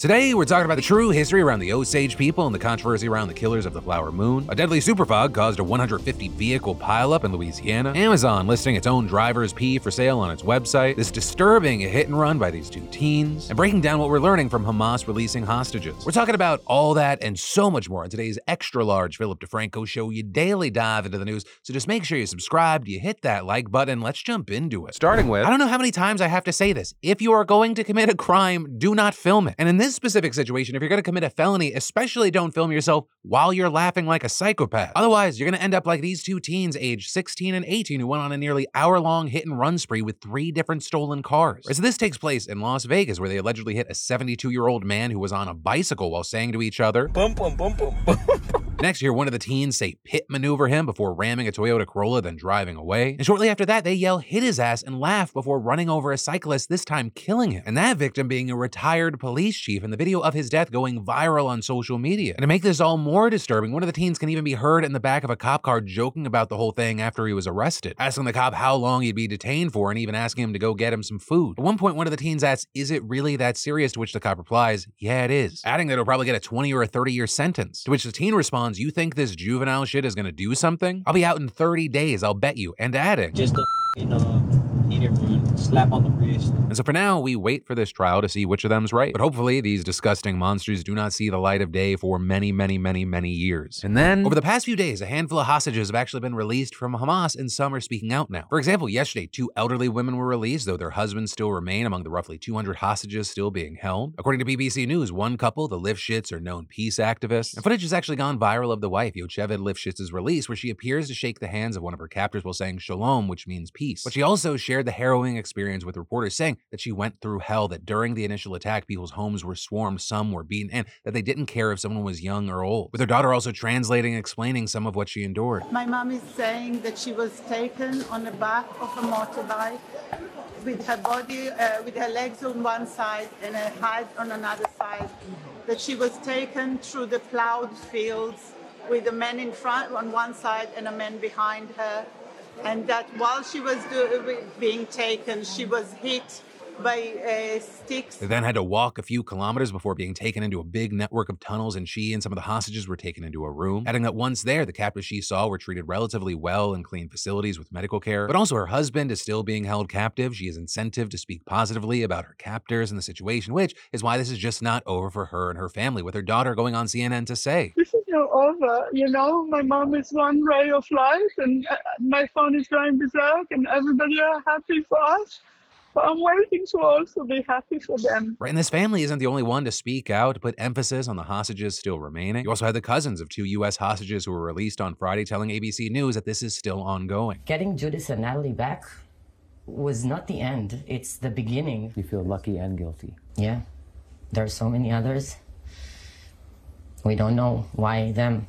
Today, we're talking about the true history around the Osage people and the controversy around the killers of the Flower Moon. A deadly superfog caused a 150 vehicle pileup in Louisiana. Amazon listing its own driver's pee for sale on its website. This disturbing hit and run by these two teens. And breaking down what we're learning from Hamas releasing hostages. We're talking about all that and so much more on today's extra large Philip DeFranco show. You daily dive into the news, so just make sure you subscribe, you hit that like button, let's jump into it. Starting with, I don't know how many times I have to say this. If you are going to commit a crime, do not film it. And in this this specific situation, if you're going to commit a felony, especially don't film yourself while you're laughing like a psychopath. Otherwise, you're going to end up like these two teens aged 16 and 18 who went on a nearly hour long hit and run spree with three different stolen cars. So this takes place in Las Vegas, where they allegedly hit a 72 year old man who was on a bicycle while saying to each other, bum, bum, bum. Next, you hear one of the teens say pit maneuver him before ramming a Toyota Corolla, then driving away. And shortly after that, they yell hit his ass and laugh before running over a cyclist, this time killing him. And that victim being a retired police chief, and the video of his death going viral on social media. And to make this all more disturbing, one of the teens can even be heard in the back of a cop car joking about the whole thing after he was arrested, asking the cop how long he'd be detained for, and even asking him to go get him some food. At one point, one of the teens asks, Is it really that serious? To which the cop replies, Yeah, it is, adding that he'll probably get a 20 or a 30 year sentence. To which the teen responds, You think this juvenile shit is gonna do something? I'll be out in 30 days, I'll bet you. And adding, Just a, you know, slap on the wrist. And so for now, we wait for this trial to see which of them's right. But hopefully, these disgusting monsters do not see the light of day for many, many, many, many years. And then, over the past few days, a handful of hostages have actually been released from Hamas, and some are speaking out now. For example, yesterday, two elderly women were released, though their husbands still remain among the roughly 200 hostages still being held. According to BBC News, one couple, the Lifshitz, are known peace activists. And footage has actually gone viral of the wife, Yocheved Lifshitz's release, where she appears to shake the hands of one of her captors while saying shalom, which means peace. But she also shared the harrowing experience with reporters saying that she went through hell, that during the initial attack, people's homes were swarmed, some were beaten, and that they didn't care if someone was young or old. With her daughter also translating and explaining some of what she endured. My mom is saying that she was taken on the back of a motorbike with her body, uh, with her legs on one side and her head on another side, that she was taken through the plowed fields with a man in front on one side and a man behind her and that while she was do, being taken, she was hit by uh, sticks. They then had to walk a few kilometers before being taken into a big network of tunnels, and she and some of the hostages were taken into a room. Adding that once there, the captives she saw were treated relatively well in clean facilities with medical care. But also, her husband is still being held captive. She has incentive to speak positively about her captors and the situation, which is why this is just not over for her and her family, with her daughter going on CNN to say, This is not over. You know, my mom is one ray of light, and uh, my phone is going berserk, and everybody are happy for us. But I'm waiting to also be happy for them. Right, and this family isn't the only one to speak out, to put emphasis on the hostages still remaining. You also had the cousins of two U.S. hostages who were released on Friday telling ABC News that this is still ongoing. Getting Judith and Natalie back was not the end, it's the beginning. You feel lucky and guilty. Yeah, there are so many others. We don't know why them.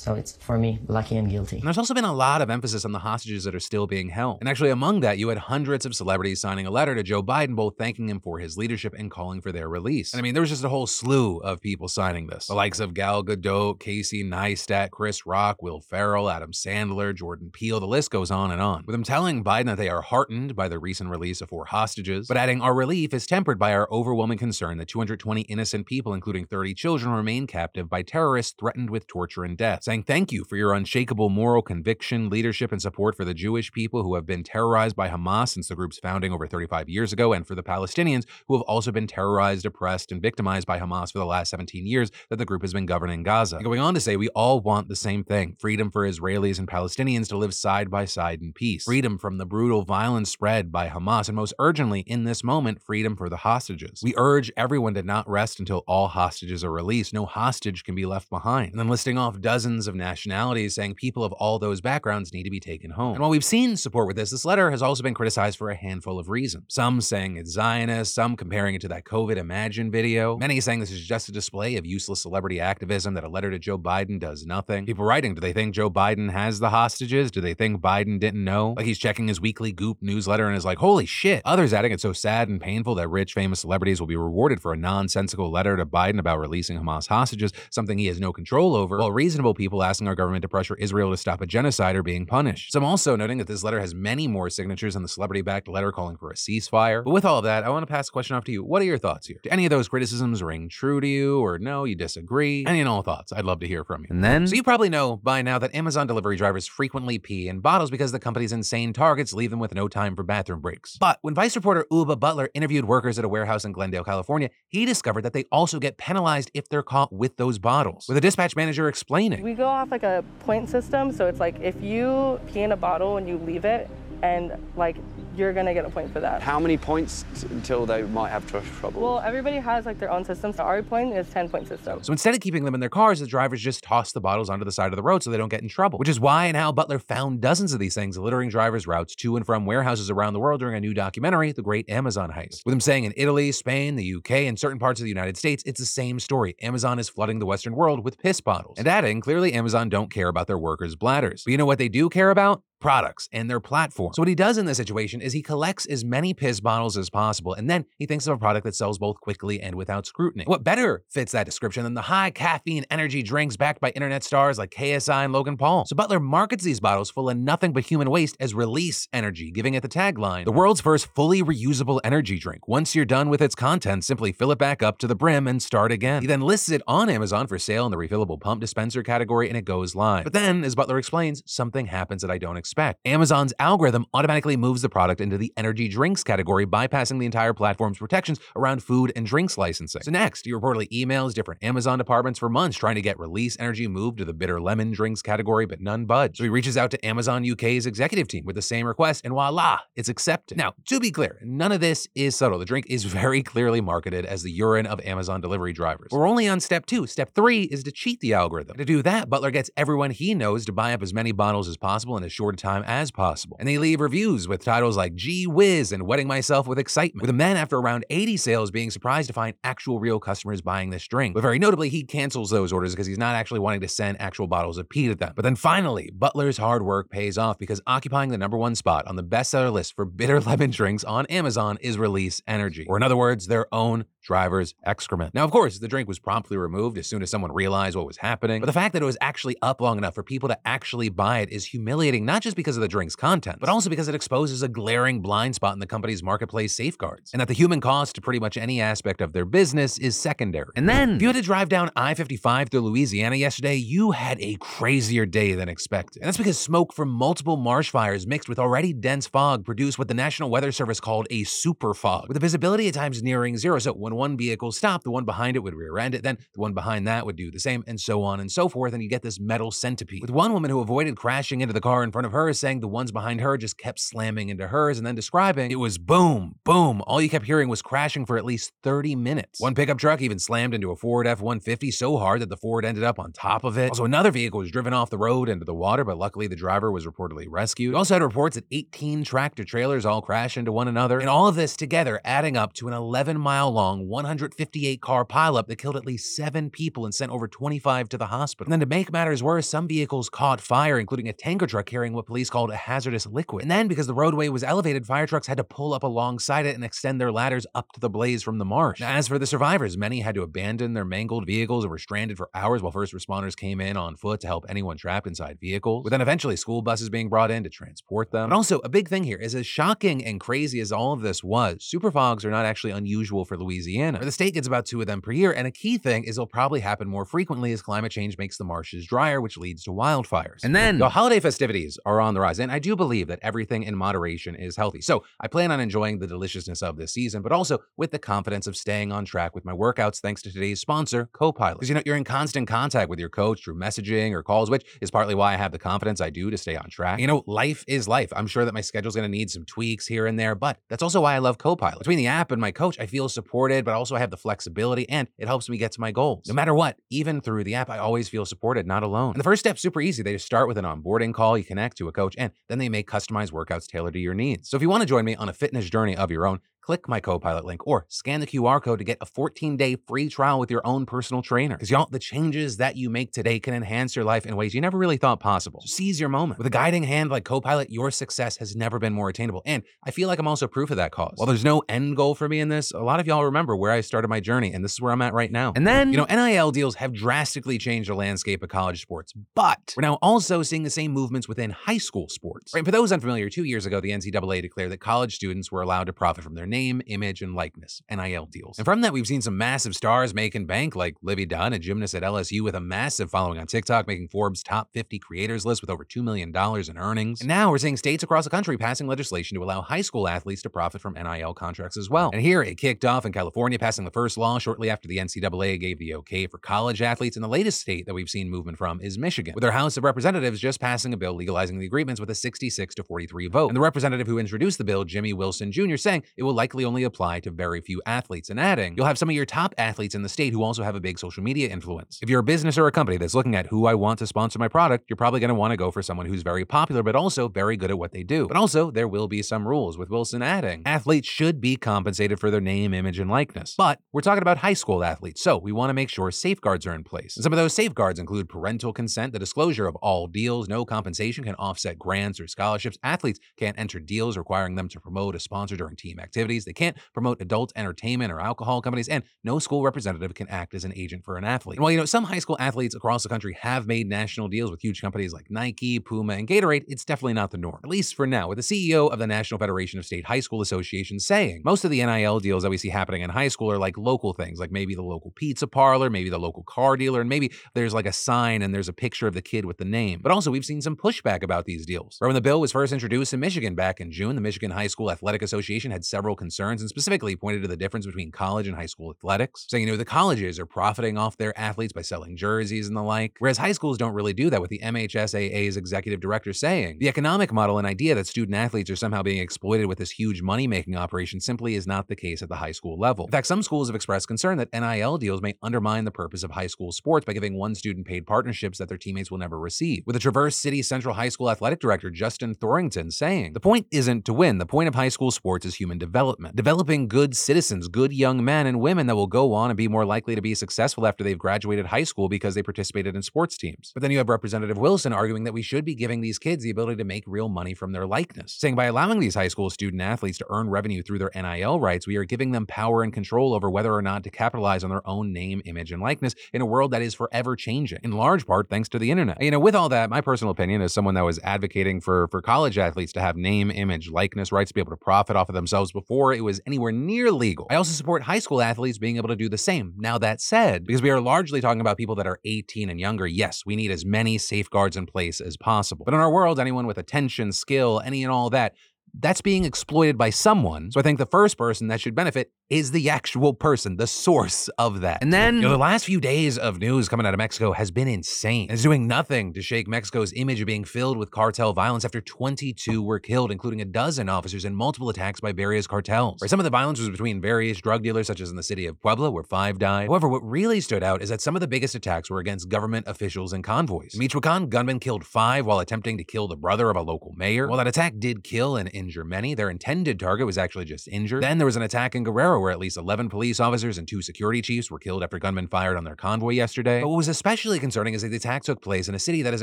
So it's for me, lucky and guilty. And there's also been a lot of emphasis on the hostages that are still being held. And actually, among that, you had hundreds of celebrities signing a letter to Joe Biden, both thanking him for his leadership and calling for their release. And I mean, there was just a whole slew of people signing this. The likes of Gal Gadot, Casey Neistat, Chris Rock, Will Ferrell, Adam Sandler, Jordan Peele, the list goes on and on. With them telling Biden that they are heartened by the recent release of four hostages, but adding our relief is tempered by our overwhelming concern that 220 innocent people, including 30 children, remain captive by terrorists threatened with torture and death saying thank you for your unshakable moral conviction, leadership, and support for the Jewish people who have been terrorized by Hamas since the group's founding over 35 years ago, and for the Palestinians who have also been terrorized, oppressed, and victimized by Hamas for the last 17 years that the group has been governing Gaza. And going on to say, we all want the same thing freedom for Israelis and Palestinians to live side by side in peace, freedom from the brutal violence spread by Hamas, and most urgently, in this moment, freedom for the hostages. We urge everyone to not rest until all hostages are released. No hostage can be left behind. And then listing off dozens of nationalities, saying people of all those backgrounds need to be taken home. And while we've seen support with this, this letter has also been criticized for a handful of reasons. Some saying it's Zionist, some comparing it to that COVID Imagine video, many saying this is just a display of useless celebrity activism, that a letter to Joe Biden does nothing. People writing, do they think Joe Biden has the hostages? Do they think Biden didn't know? Like he's checking his weekly Goop newsletter and is like, holy shit. Others adding it's so sad and painful that rich, famous celebrities will be rewarded for a nonsensical letter to Biden about releasing Hamas hostages, something he has no control over, while reasonable people asking our government to pressure Israel to stop a genocide are being punished. So I'm also noting that this letter has many more signatures than the celebrity backed letter calling for a ceasefire. But with all of that, I want to pass the question off to you. What are your thoughts here? Do any of those criticisms ring true to you, or no, you disagree? Any and all thoughts. I'd love to hear from you. And then, so you probably know by now that Amazon delivery drivers frequently pee in bottles because the company's insane targets leave them with no time for bathroom breaks. But when Vice reporter Oobah Butler interviewed workers at a warehouse in Glendale, California, he discovered that they also get penalized if they're caught with those bottles. With a dispatch manager explaining. We go off like a point system, so it's like if you pee in a bottle and you leave it, and like you're gonna get a point for that. How many points until they might have tr- trouble? Well, everybody has like their own system. So our point is 10 point system. So instead of keeping them in their cars, the drivers just toss the bottles onto the side of the road so they don't get in trouble. Which is why and how Butler found dozens of these things littering drivers' routes to and from warehouses around the world during a new documentary, The Great Amazon Heist. With him saying in Italy, Spain, the UK, and certain parts of the United States, it's the same story. Amazon is flooding the Western world with piss bottles. And adding, clearly Amazon don't care about their workers' bladders. But you know what they do care about? Products and their platform. So what he does in this situation is he collects as many piss bottles as possible, and then he thinks of a product that sells both quickly and without scrutiny. What better fits that description than the high caffeine energy drinks backed by internet stars like KSI and Logan Paul? So Butler markets these bottles full of nothing but human waste as release energy, giving it the tagline, the world's first fully reusable energy drink. Once you're done with its content, simply fill it back up to the brim and start again. He then lists it on Amazon for sale in the refillable pump dispenser category and it goes live. But then, as Butler explains, something happens that I don't expect. Amazon's algorithm automatically moves the product into the energy drinks category, bypassing the entire platform's protections around food and drinks licensing. So next, he reportedly emails different Amazon departments for months trying to get release energy moved to the bitter lemon drinks category, but none budge. So he reaches out to Amazon UK's executive team with the same request, and voila, it's accepted. Now, to be clear, none of this is subtle. The drink is very clearly marketed as the urine of Amazon delivery drivers. We're only on step two. Step three is to cheat the algorithm. To do that, Butler gets everyone he knows to buy up as many bottles as possible in as short time as possible. And they leave reviews with titles like Gee Whiz and Wetting Myself with Excitement, with a man after around 80 sales, being surprised to find actual real customers buying this drink. But very notably, he cancels those orders because he's not actually wanting to send actual bottles of pee to them. But then finally, Butler's hard work pays off because occupying the number one spot on the bestseller list for bitter lemon drinks on Amazon is Release Energy, or in other words, their own driver's excrement. Now, of course, the drink was promptly removed as soon as someone realized what was happening, but the fact that it was actually up long enough for people to actually buy it is humiliating, not just because of the drink's content, but also because it exposes a glaring blind spot in the company's marketplace safeguards, and that the human cost to pretty much any aspect of their business is secondary. And then, if you had to drive down I 55 through Louisiana yesterday, you had a crazier day than expected. And that's because smoke from multiple marsh fires mixed with already dense fog produced what the National Weather Service called a super fog, with the visibility at times nearing zero. So when one vehicle stopped, the one behind it would rear end it, then the one behind that would do the same, and so on and so forth. And you get this metal centipede. With one woman who avoided crashing into the car in front of her saying the ones behind her just kept slamming into hers, and then describing it was boom, boom. All you kept hearing was crashing for at least 30 minutes. One pickup truck even slammed into a Ford F 150 so hard that the Ford ended up on top of it. Also, another vehicle was driven off the road into the water, but luckily the driver was reportedly rescued. Also had reports that 18 tractor trailers all crashed into one another, and all of this together adding up to an 11 mile long, 158 car pileup that killed at least seven people and sent over 25 to the hospital. And then to make matters worse, some vehicles caught fire, including a tanker truck carrying what police called a hazardous liquid. And then, because the roadway was elevated, fire trucks had to pull up alongside it and extend their ladders up to the blaze from the marsh. Now, as for the survivors, many had to abandon their mangled vehicles and were stranded for hours while first responders came in on foot to help anyone trapped inside vehicles, with then eventually school buses being brought in to transport them. But also, a big thing here is as shocking and crazy as all of this was, super fogs are not actually unusual for Louisiana. Where the state gets about two of them per year, and a key thing is it'll probably happen more frequently as climate change makes the marshes drier, which leads to wildfires. And then the holiday festivities are on the rise, and I do believe that everything in moderation is healthy. So I plan on enjoying the deliciousness of this season, but also with the confidence of staying on track with my workouts thanks to today's sponsor, Copilot. Because you know, you're in constant contact with your coach through messaging or calls, which is partly why I have the confidence I do to stay on track. You know, life is life. I'm sure that my schedule's gonna need some tweaks here and there, but that's also why I love Copilot. Between the app and my coach, I feel supported, but also I have the flexibility and it helps me get to my goals. No matter what, even through the app, I always feel supported, not alone. And the first step's super easy. They just start with an onboarding call, you connect to a coach, and then they make customized workouts tailored to your needs. So if you want to join me on a fitness journey of your own, click my Copilot link or scan the QR code to get a 14 day free trial with your own personal trainer. Because y'all, the changes that you make today can enhance your life in ways you never really thought possible. So seize your moment. With a guiding hand like Copilot, your success has never been more attainable. And I feel like I'm also proof of that cause. While there's no end goal for me in this, a lot of y'all remember where I started my journey, and this is where I'm at right now. And then, you know, NIL deals have drastically changed the landscape of college sports, but we're now also seeing the same movements within high school sports. Right? For those unfamiliar, two years ago, the NCAA declared that college students were allowed to profit from their name, image, and likeness, NIL deals. And from that, we've seen some massive stars making bank, like Livvy Dunne, a gymnast at LSU with a massive following on TikTok, making Forbes' top 50 creators list with over $2 million in earnings. And now we're seeing states across the country passing legislation to allow high school athletes to profit from NIL contracts as well. And here it kicked off in California, passing the first law shortly after the NCAA gave the okay for college athletes. And the latest state that we've seen movement from is Michigan, with their House of Representatives just passing a bill legalizing the agreements with a 66 to 43 vote. And the representative who introduced the bill, Jimmy Wilson Jr., saying it will likely only apply to very few athletes, and adding, you'll have some of your top athletes in the state who also have a big social media influence. If you're a business or a company that's looking at who I want to sponsor my product, you're probably going to want to go for someone who's very popular, but also very good at what they do. But also, there will be some rules, with Wilson adding, athletes should be compensated for their name, image, and likeness. But we're talking about high school athletes, so we want to make sure safeguards are in place. And some of those safeguards include parental consent, the disclosure of all deals, no compensation can offset grants or scholarships. Athletes can't enter deals requiring them to promote a sponsor during team activities. They can't promote adult entertainment or alcohol companies, and no school representative can act as an agent for an athlete. And while you know some high school athletes across the country have made national deals with huge companies like Nike, Puma, and Gatorade, it's definitely not the norm. At least for now, with the CEO of the National Federation of State High School Associations saying most of the NIL deals that we see happening in high school are like local things, like maybe the local pizza parlor, maybe the local car dealer, and maybe there's like a sign and there's a picture of the kid with the name. But also, we've seen some pushback about these deals. Right when the bill was first introduced in Michigan back in June, the Michigan High School Athletic Association had several concerns and specifically pointed to the difference between college and high school athletics, saying, you know, the colleges are profiting off their athletes by selling jerseys and the like, whereas high schools don't really do that, with the MHSAA's executive director saying, the economic model and idea that student athletes are somehow being exploited with this huge money making operation simply is not the case at the high school level. In fact, some schools have expressed concern that NIL deals may undermine the purpose of high school sports by giving one student paid partnerships that their teammates will never receive. With the Traverse City Central High School athletic director Justin Thorington saying, the point isn't to win, the point of high school sports is human development. Developing good citizens, good young men and women that will go on and be more likely to be successful after they've graduated high school because they participated in sports teams. But then you have Representative Wilson arguing that we should be giving these kids the ability to make real money from their likeness, saying by allowing these high school student athletes to earn revenue through their NIL rights, we are giving them power and control over whether or not to capitalize on their own name, image, and likeness in a world that is forever changing, in large part thanks to the internet. You know, with all that, my personal opinion as someone that was advocating for, for college athletes to have name, image, likeness rights to be able to profit off of themselves before it was anywhere near legal. I also support high school athletes being able to do the same. Now, that said, because we are largely talking about people that are 18 and younger, yes, we need as many safeguards in place as possible. But in our world, anyone with attention, skill, any and all that, that's being exploited by someone. So I think the first person that should benefit is the actual person, the source of that. And then, you know, the last few days of news coming out of Mexico has been insane. It's doing nothing to shake Mexico's image of being filled with cartel violence after 22 were killed, including a dozen officers in multiple attacks by various cartels. Right, some of the violence was between various drug dealers, such as in the city of Puebla, where five died. However, what really stood out is that some of the biggest attacks were against government officials and convoys. In Michoacan, gunmen killed five while attempting to kill the brother of a local mayor. While that attack did kill and injure many, their intended target was actually just injured. Then there was an attack in Guerrero where at least 11 police officers and two security chiefs were killed after gunmen fired on their convoy yesterday. But what was especially concerning is that the attack took place in a city that is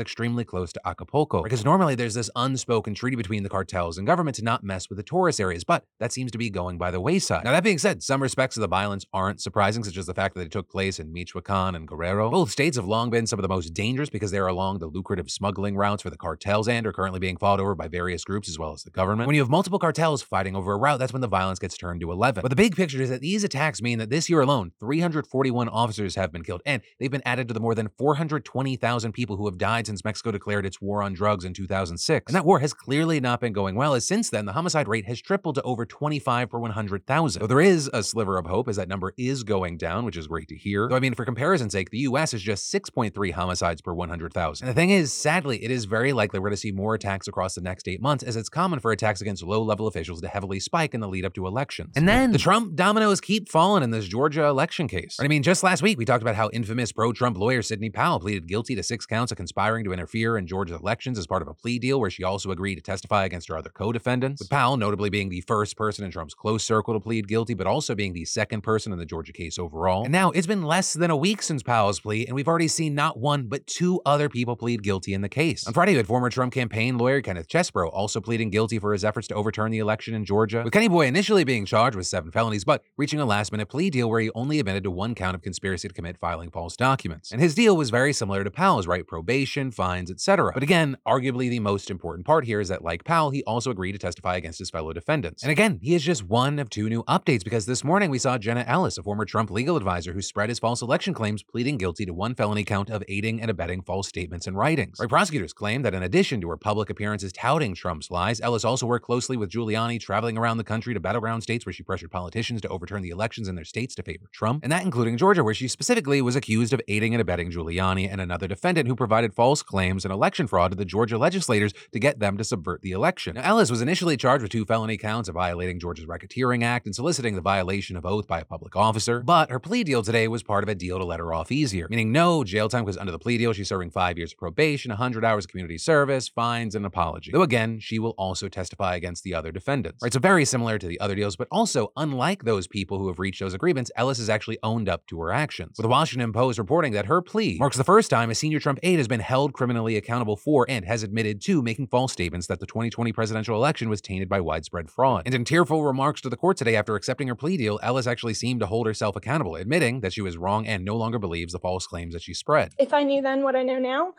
extremely close to Acapulco, because normally there's this unspoken treaty between the cartels and government to not mess with the tourist areas, but that seems to be going by the wayside. Now, that being said, some respects of the violence aren't surprising, such as the fact that it took place in Michoacan and Guerrero. Both states have long been some of the most dangerous because they are along the lucrative smuggling routes for the cartels and are currently being fought over by various groups as well as the government. When you have multiple cartels fighting over a route, that's when the violence gets turned to 11. But the big picture is that these attacks mean that this year alone, 341 officers have been killed, and they've been added to the more than 420,000 people who have died since Mexico declared its war on drugs in 2006. And that war has clearly not been going well, as since then, the homicide rate has tripled to over 25 per 100,000. Though there is a sliver of hope as that number is going down, which is great to hear. Though, I mean, for comparison's sake, the US is just 6.3 homicides per 100,000. And the thing is, sadly, it is very likely we're going to see more attacks across the next eight months, as it's common for attacks against low level officials to heavily spike in the lead up to elections. And then the Trump dominoes keep falling in this Georgia election case. I mean, just last week we talked about how infamous pro-Trump lawyer Sidney Powell pleaded guilty to six counts of conspiring to interfere in Georgia's elections as part of a plea deal where she also agreed to testify against her other co-defendants. With Powell notably being the first person in Trump's close circle to plead guilty, but also being the second person in the Georgia case overall. And now it's been less than a week since Powell's plea, and we've already seen not one but two other people plead guilty in the case. On Friday, we had former Trump campaign lawyer Kenneth Chesebro also pleading guilty for his efforts to overturn the election in Georgia. With Kenny Boy initially being charged with seven felonies, but reaching a last minute plea deal where he only admitted to one count of conspiracy to commit filing false documents. And his deal was very similar to Powell's, right? Probation, fines, etc. But again, arguably the most important part here is that, like Powell, he also agreed to testify against his fellow defendants. And again, he is just one of two new updates because this morning we saw Jenna Ellis, a former Trump legal advisor who spread his false election claims, pleading guilty to one felony count of aiding and abetting false statements and writings. Right, prosecutors claim that in addition to her public appearances touting Trump's lies, Ellis also worked closely with Giuliani, traveling around the country to battleground states where she pressured politicians to overturn the elections in their states to favor Trump, and that including Georgia, where she specifically was accused of aiding and abetting Giuliani and another defendant who provided false claims and election fraud to the Georgia legislators to get them to subvert the election. Now, Ellis was initially charged with two felony counts of violating Georgia's Racketeering Act and soliciting the violation of oath by a public officer, but her plea deal today was part of a deal to let her off easier, meaning no jail time because under the plea deal she's serving five years of probation, 100 hours of community service, fines, and an apology. Though again, she will also testify against the other defendants. Right, so very similar to the other deals, but also unlike those people who have reached those agreements, Ellis has actually owned up to her actions. With the Washington Post reporting that her plea marks the first time a senior Trump aide has been held criminally accountable for and has admitted to making false statements that the 2020 presidential election was tainted by widespread fraud. And in tearful remarks to the court today after accepting her plea deal, Ellis actually seemed to hold herself accountable, admitting that she was wrong and no longer believes the false claims that she spread. If I knew then what I know now,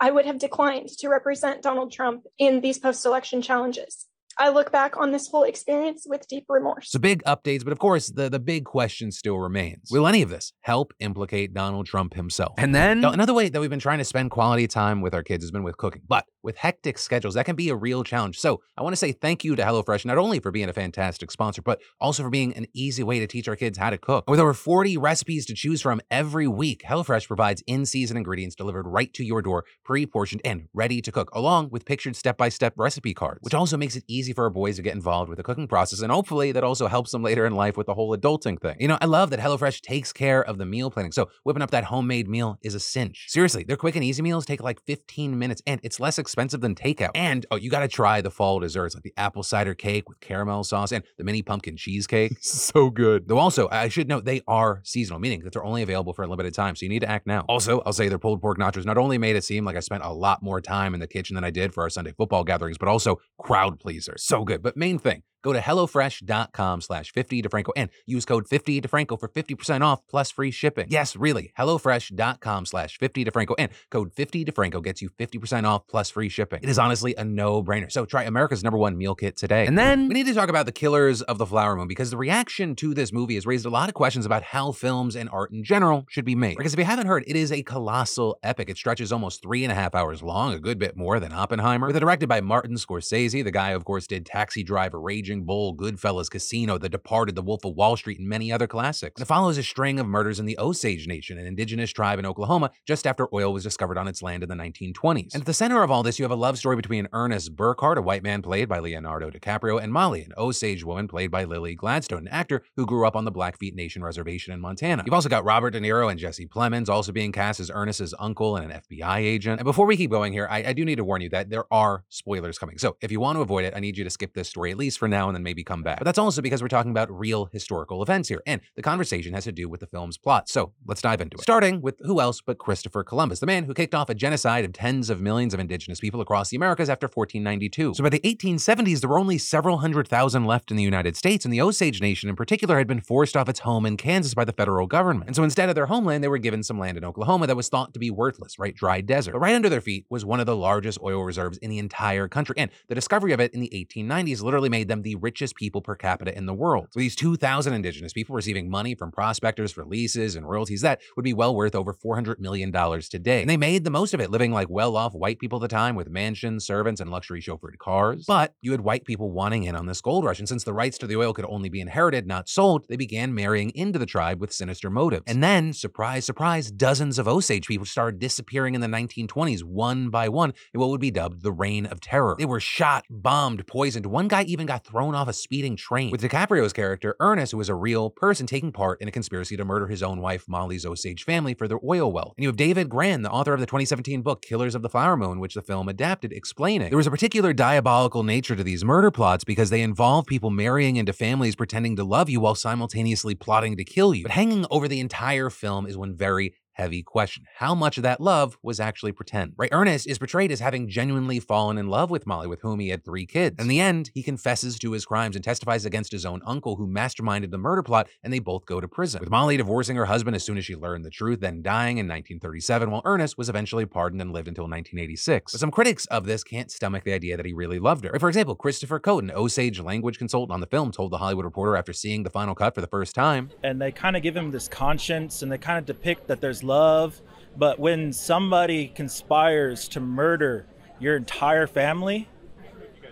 I would have declined to represent Donald Trump in these post election challenges. I look back on this whole experience with deep remorse. So big updates, but of course, the, the big question still remains. Will any of this help implicate Donald Trump himself? And then now, another way that we've been trying to spend quality time with our kids has been with cooking. But with hectic schedules, that can be a real challenge. So I want to say thank you to HelloFresh, not only for being a fantastic sponsor, but also for being an easy way to teach our kids how to cook. With over 40 recipes to choose from every week, HelloFresh provides in-season ingredients delivered right to your door, pre-portioned and ready to cook, along with pictured step-by-step recipe cards, which also makes it easy for our boys to get involved with the cooking process. And hopefully that also helps them later in life with the whole adulting thing. You know, I love that HelloFresh takes care of the meal planning. So whipping up that homemade meal is a cinch. Seriously, their quick and easy meals take like 15 minutes and it's less expensive than takeout. And oh, you got to try the fall desserts like the apple cider cake with caramel sauce and the mini pumpkin cheesecake. so good. Though also, I should note they are seasonal, meaning that they're only available for a limited time. So you need to act now. Also, I'll say their pulled pork nachos not only made it seem like I spent a lot more time in the kitchen than I did for our Sunday football gatherings, but also crowd pleaser. So good. But main thing, Go to HelloFresh.com slash 50 DeFranco and use code 50 DeFranco for 50% off plus free shipping. Yes, really. HelloFresh.com slash 50 DeFranco and code 50 DeFranco gets you 50% off plus free shipping. It is honestly a no brainer. So try America's number one meal kit today. And then we need to talk about the killers of the flower moon because the reaction to this movie has raised a lot of questions about how films and art in general should be made. Because if you haven't heard, it is a colossal epic. It stretches almost three and a half hours long, a good bit more than Oppenheimer. With it directed by Martin Scorsese, the guy, of course, did Taxi Driver, Raging Bull, Goodfellas, Casino, The Departed, The Wolf of Wall Street, and many other classics. It follows a string of murders in the Osage Nation, an indigenous tribe in Oklahoma, just after oil was discovered on its land in the 1920s. And at the center of all this, you have a love story between Ernest Burkhart, a white man played by Leonardo DiCaprio, and Molly, an Osage woman played by Lily Gladstone, an actor who grew up on the Blackfeet Nation Reservation in Montana. You've also got Robert De Niro and Jesse Plemons also being cast as Ernest's uncle and an FBI agent. And before we keep going here, I, I do need to warn you that there are spoilers coming. So if you want to avoid it, I need you to skip this story at least for now and then maybe come back. But that's also because we're talking about real historical events here, and the conversation has to do with the film's plot. So let's dive into it. Starting with who else but Christopher Columbus, the man who kicked off a genocide of tens of millions of indigenous people across the Americas after 1492. So by the 1870s, there were only several hundred thousand left in the United States, and the Osage Nation in particular had been forced off its home in Kansas by the federal government. And so instead of their homeland, they were given some land in Oklahoma that was thought to be worthless, right? Dry desert. But right under their feet was one of the largest oil reserves in the entire country, and the discovery of it in the 1890s literally made them the richest people per capita in the world. With these 2,000 indigenous people receiving money from prospectors for leases and royalties that would be well worth over $400 million today. And they made the most of it, living like well off white people at the time with mansions, servants, and luxury chauffeured cars. But you had white people wanting in on this gold rush, and since the rights to the oil could only be inherited, not sold, they began marrying into the tribe with sinister motives. And then, surprise, surprise, dozens of Osage people started disappearing in the 1920s, one by one, in what would be dubbed the Reign of Terror. They were shot, bombed, poisoned. One guy even got thrown thrown off a speeding train, with DiCaprio's character, Ernest, who is a real person taking part in a conspiracy to murder his own wife, Molly's Osage family, for their oil well. And you have David Grann, the author of the 2017 book Killers of the Flower Moon, which the film adapted, explaining there was a particular diabolical nature to these murder plots because they involve people marrying into families pretending to love you while simultaneously plotting to kill you. But hanging over the entire film is one very heavy question. How much of that love was actually pretend? Right? Ernest is portrayed as having genuinely fallen in love with Molly, with whom he had three kids. In the end, he confesses to his crimes and testifies against his own uncle who masterminded the murder plot, and they both go to prison. With Molly divorcing her husband as soon as she learned the truth, then dying in 1937, while Ernest was eventually pardoned and lived until 1986. But some critics of this can't stomach the idea that he really loved her. Right? For example, Christopher Cote, Osage language consultant on the film, told The Hollywood Reporter after seeing the final cut for the first time, and they kind of give him this conscience and they kind of depict that there's love but when somebody conspires to murder your entire family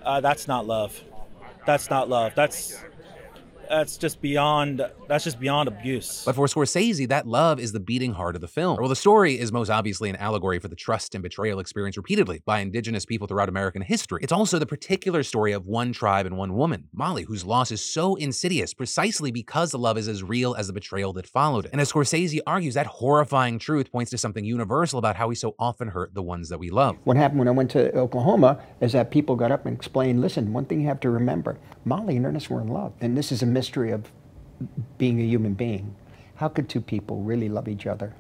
uh, that's not love. That's not love. That's that's just beyond that's just beyond abuse. But for Scorsese, that love is the beating heart of the film. Well, the story is most obviously an allegory for the trust and betrayal experienced repeatedly by indigenous people throughout American history. It's also the particular story of one tribe and one woman, Molly, whose loss is so insidious precisely because the love is as real as the betrayal that followed it. And as Scorsese argues, that horrifying truth points to something universal about how we so often hurt the ones that we love. What happened when I went to Oklahoma is that people got up and explained, listen, one thing you have to remember, Molly and Ernest were in love. And this is a mystery of being a human being. How could two people really love each other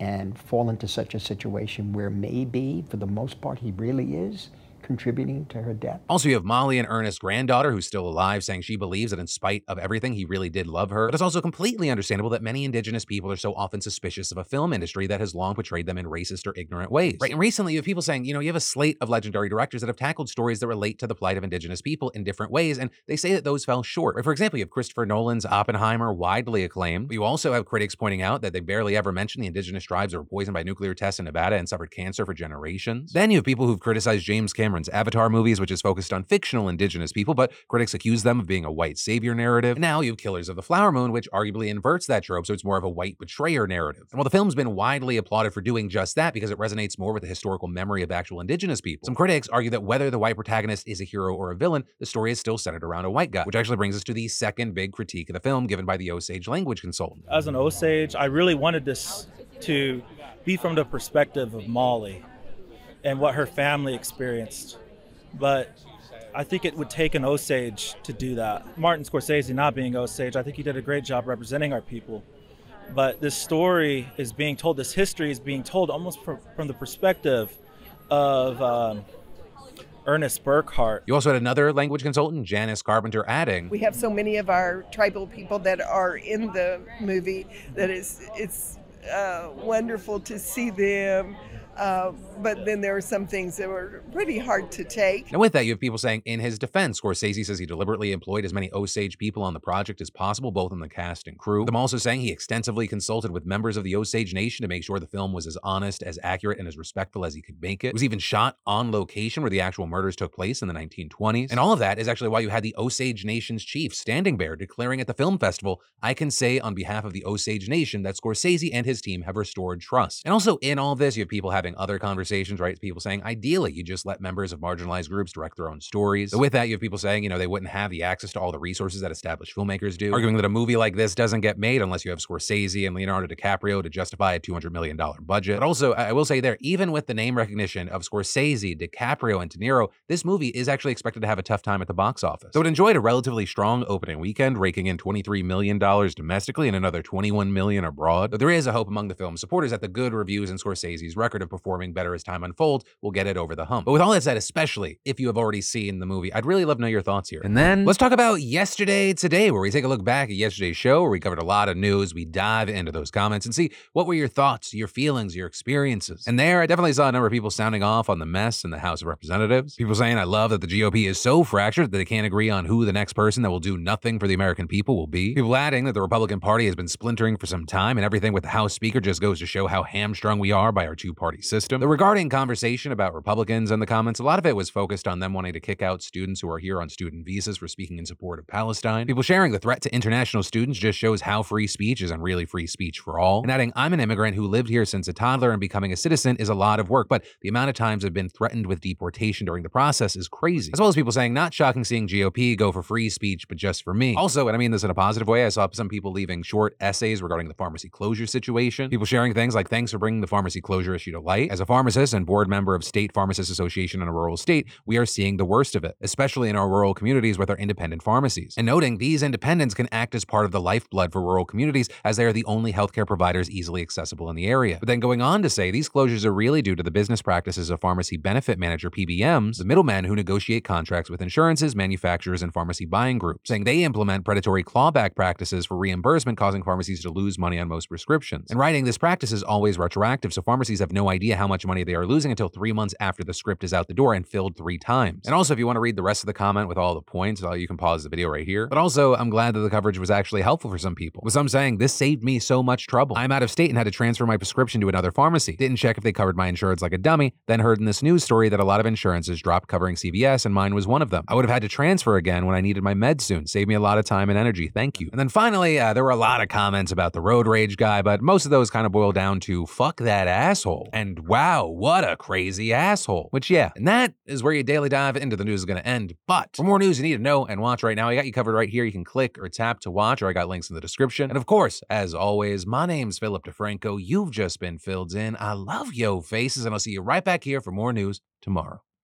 and fall into such a situation where maybe, for the most part, he really is? Contributing to her death. Also, you have Molly and Ernest's granddaughter, who's still alive, saying she believes that in spite of everything, he really did love her. But it's also completely understandable that many indigenous people are so often suspicious of a film industry that has long portrayed them in racist or ignorant ways. Right. And recently, you have people saying, you know, you have a slate of legendary directors that have tackled stories that relate to the plight of indigenous people in different ways, and they say that those fell short. Right? For example, you have Christopher Nolan's Oppenheimer, widely acclaimed. But you also have critics pointing out that they barely ever mention the indigenous tribes that were poisoned by nuclear tests in Nevada and suffered cancer for generations. Then you have people who've criticized James Cameron's Avatar movies which is focused on fictional indigenous people, but critics accuse them of being a white savior narrative. Now you have Killers of the Flower Moon, which arguably inverts that trope, so it's more of a white betrayer narrative. And while the film's been widely applauded for doing just that because it resonates more with the historical memory of actual indigenous people, some critics argue that whether the white protagonist is a hero or a villain, the story is still centered around a white guy, which actually brings us to the second big critique of the film given by the Osage language consultant. As an Osage, I really wanted this to be from the perspective of Molly and what her family experienced. But I think it would take an Osage to do that. Martin Scorsese, not being Osage, I think he did a great job representing our people. But this story is being told, this history is being told almost from, from the perspective of um, Ernest Burkhart. You also had another language consultant, Janice Carpenter, adding, "We have so many of our tribal people that are in the movie that it's it's uh, wonderful to see them." Uh, but then there were some things that were pretty hard to take. And with that, you have people saying, in his defense, Scorsese says he deliberately employed as many Osage people on the project as possible, both in the cast and crew. Them also saying he extensively consulted with members of the Osage Nation to make sure the film was as honest, as accurate, and as respectful as he could make it. It was even shot on location where the actual murders took place in the 1920s. And all of that is actually why you had the Osage Nation's chief, Standing Bear, declaring at the film festival, I can say on behalf of the Osage Nation that Scorsese and his team have restored trust. And also in all this, you have people having other conversations, right? People saying, ideally, you just let members of marginalized groups direct their own stories. But with that, you have people saying, you know, they wouldn't have the access to all the resources that established filmmakers do, arguing that a movie like this doesn't get made unless you have Scorsese and Leonardo DiCaprio to justify a $200 million budget. But also, I will say there, even with the name recognition of Scorsese, DiCaprio, and De Niro, this movie is actually expected to have a tough time at the box office. So it enjoyed a relatively strong opening weekend, raking in $23 million domestically and another 21 million abroad. But there is a hope among the film's supporters that the good reviews and Scorsese's record of performing better as time unfolds we'll get it over the hump. But with all that said, especially if you have already seen the movie, I'd really love to know your thoughts here. And then let's talk about yesterday today, where we take a look back at yesterday's show, where we covered a lot of news. We dive into those comments and see what were your thoughts, your feelings, your experiences. And there, I definitely saw a number of people sounding off on the mess in the House of Representatives. People saying, I love that the GOP is so fractured that they can't agree on who the next person that will do nothing for the American people will be. People adding that the Republican Party has been splintering for some time, and everything with the House Speaker just goes to show how hamstrung we are by our two party system. The regarding conversation about Republicans in the comments, a lot of it was focused on them wanting to kick out students who are here on student visas for speaking in support of Palestine. People sharing the threat to international students just shows how free speech isn't really free speech for all. And adding, I'm an immigrant who lived here since a toddler and becoming a citizen is a lot of work, but the amount of times I've been threatened with deportation during the process is crazy. As well as people saying, not shocking seeing GOP go for free speech, but just for me. Also, and I mean this in a positive way, I saw some people leaving short essays regarding the pharmacy closure situation. People sharing things like, thanks for bringing the pharmacy closure issue to light. As a pharmacist and board member of State Pharmacists Association in a rural state, we are seeing the worst of it, especially in our rural communities with our independent pharmacies. And noting these independents can act as part of the lifeblood for rural communities as they are the only healthcare providers easily accessible in the area. But then going on to say these closures are really due to the business practices of pharmacy benefit manager PBMs, the middlemen who negotiate contracts with insurances, manufacturers, and pharmacy buying groups, saying they implement predatory clawback practices for reimbursement, causing pharmacies to lose money on most prescriptions. And writing this practice is always retroactive, so pharmacies have no idea how much money they are losing until three months after the script is out the door and filled three times. And also, if you want to read the rest of the comment with all the points, uh, you can pause the video right here. But also, I'm glad that the coverage was actually helpful for some people. With some saying, this saved me so much trouble. I'm out of state and had to transfer my prescription to another pharmacy. Didn't check if they covered my insurance like a dummy, then heard in this news story that a lot of insurances dropped covering CVS and mine was one of them. I would have had to transfer again when I needed my meds soon. Saved me a lot of time and energy. Thank you. And then finally, uh, there were a lot of comments about the road rage guy, but most of those kind of boil down to fuck that asshole. And wow, what a crazy asshole. Which, yeah, and that is where your daily dive into the news is going to end. But for more news you need to know and watch right now, I got you covered right here. You can click or tap to watch, or I got links in the description. And of course, as always, my name's Philip DeFranco. You've just been filled in. I love yo faces, and I'll see you right back here for more news tomorrow.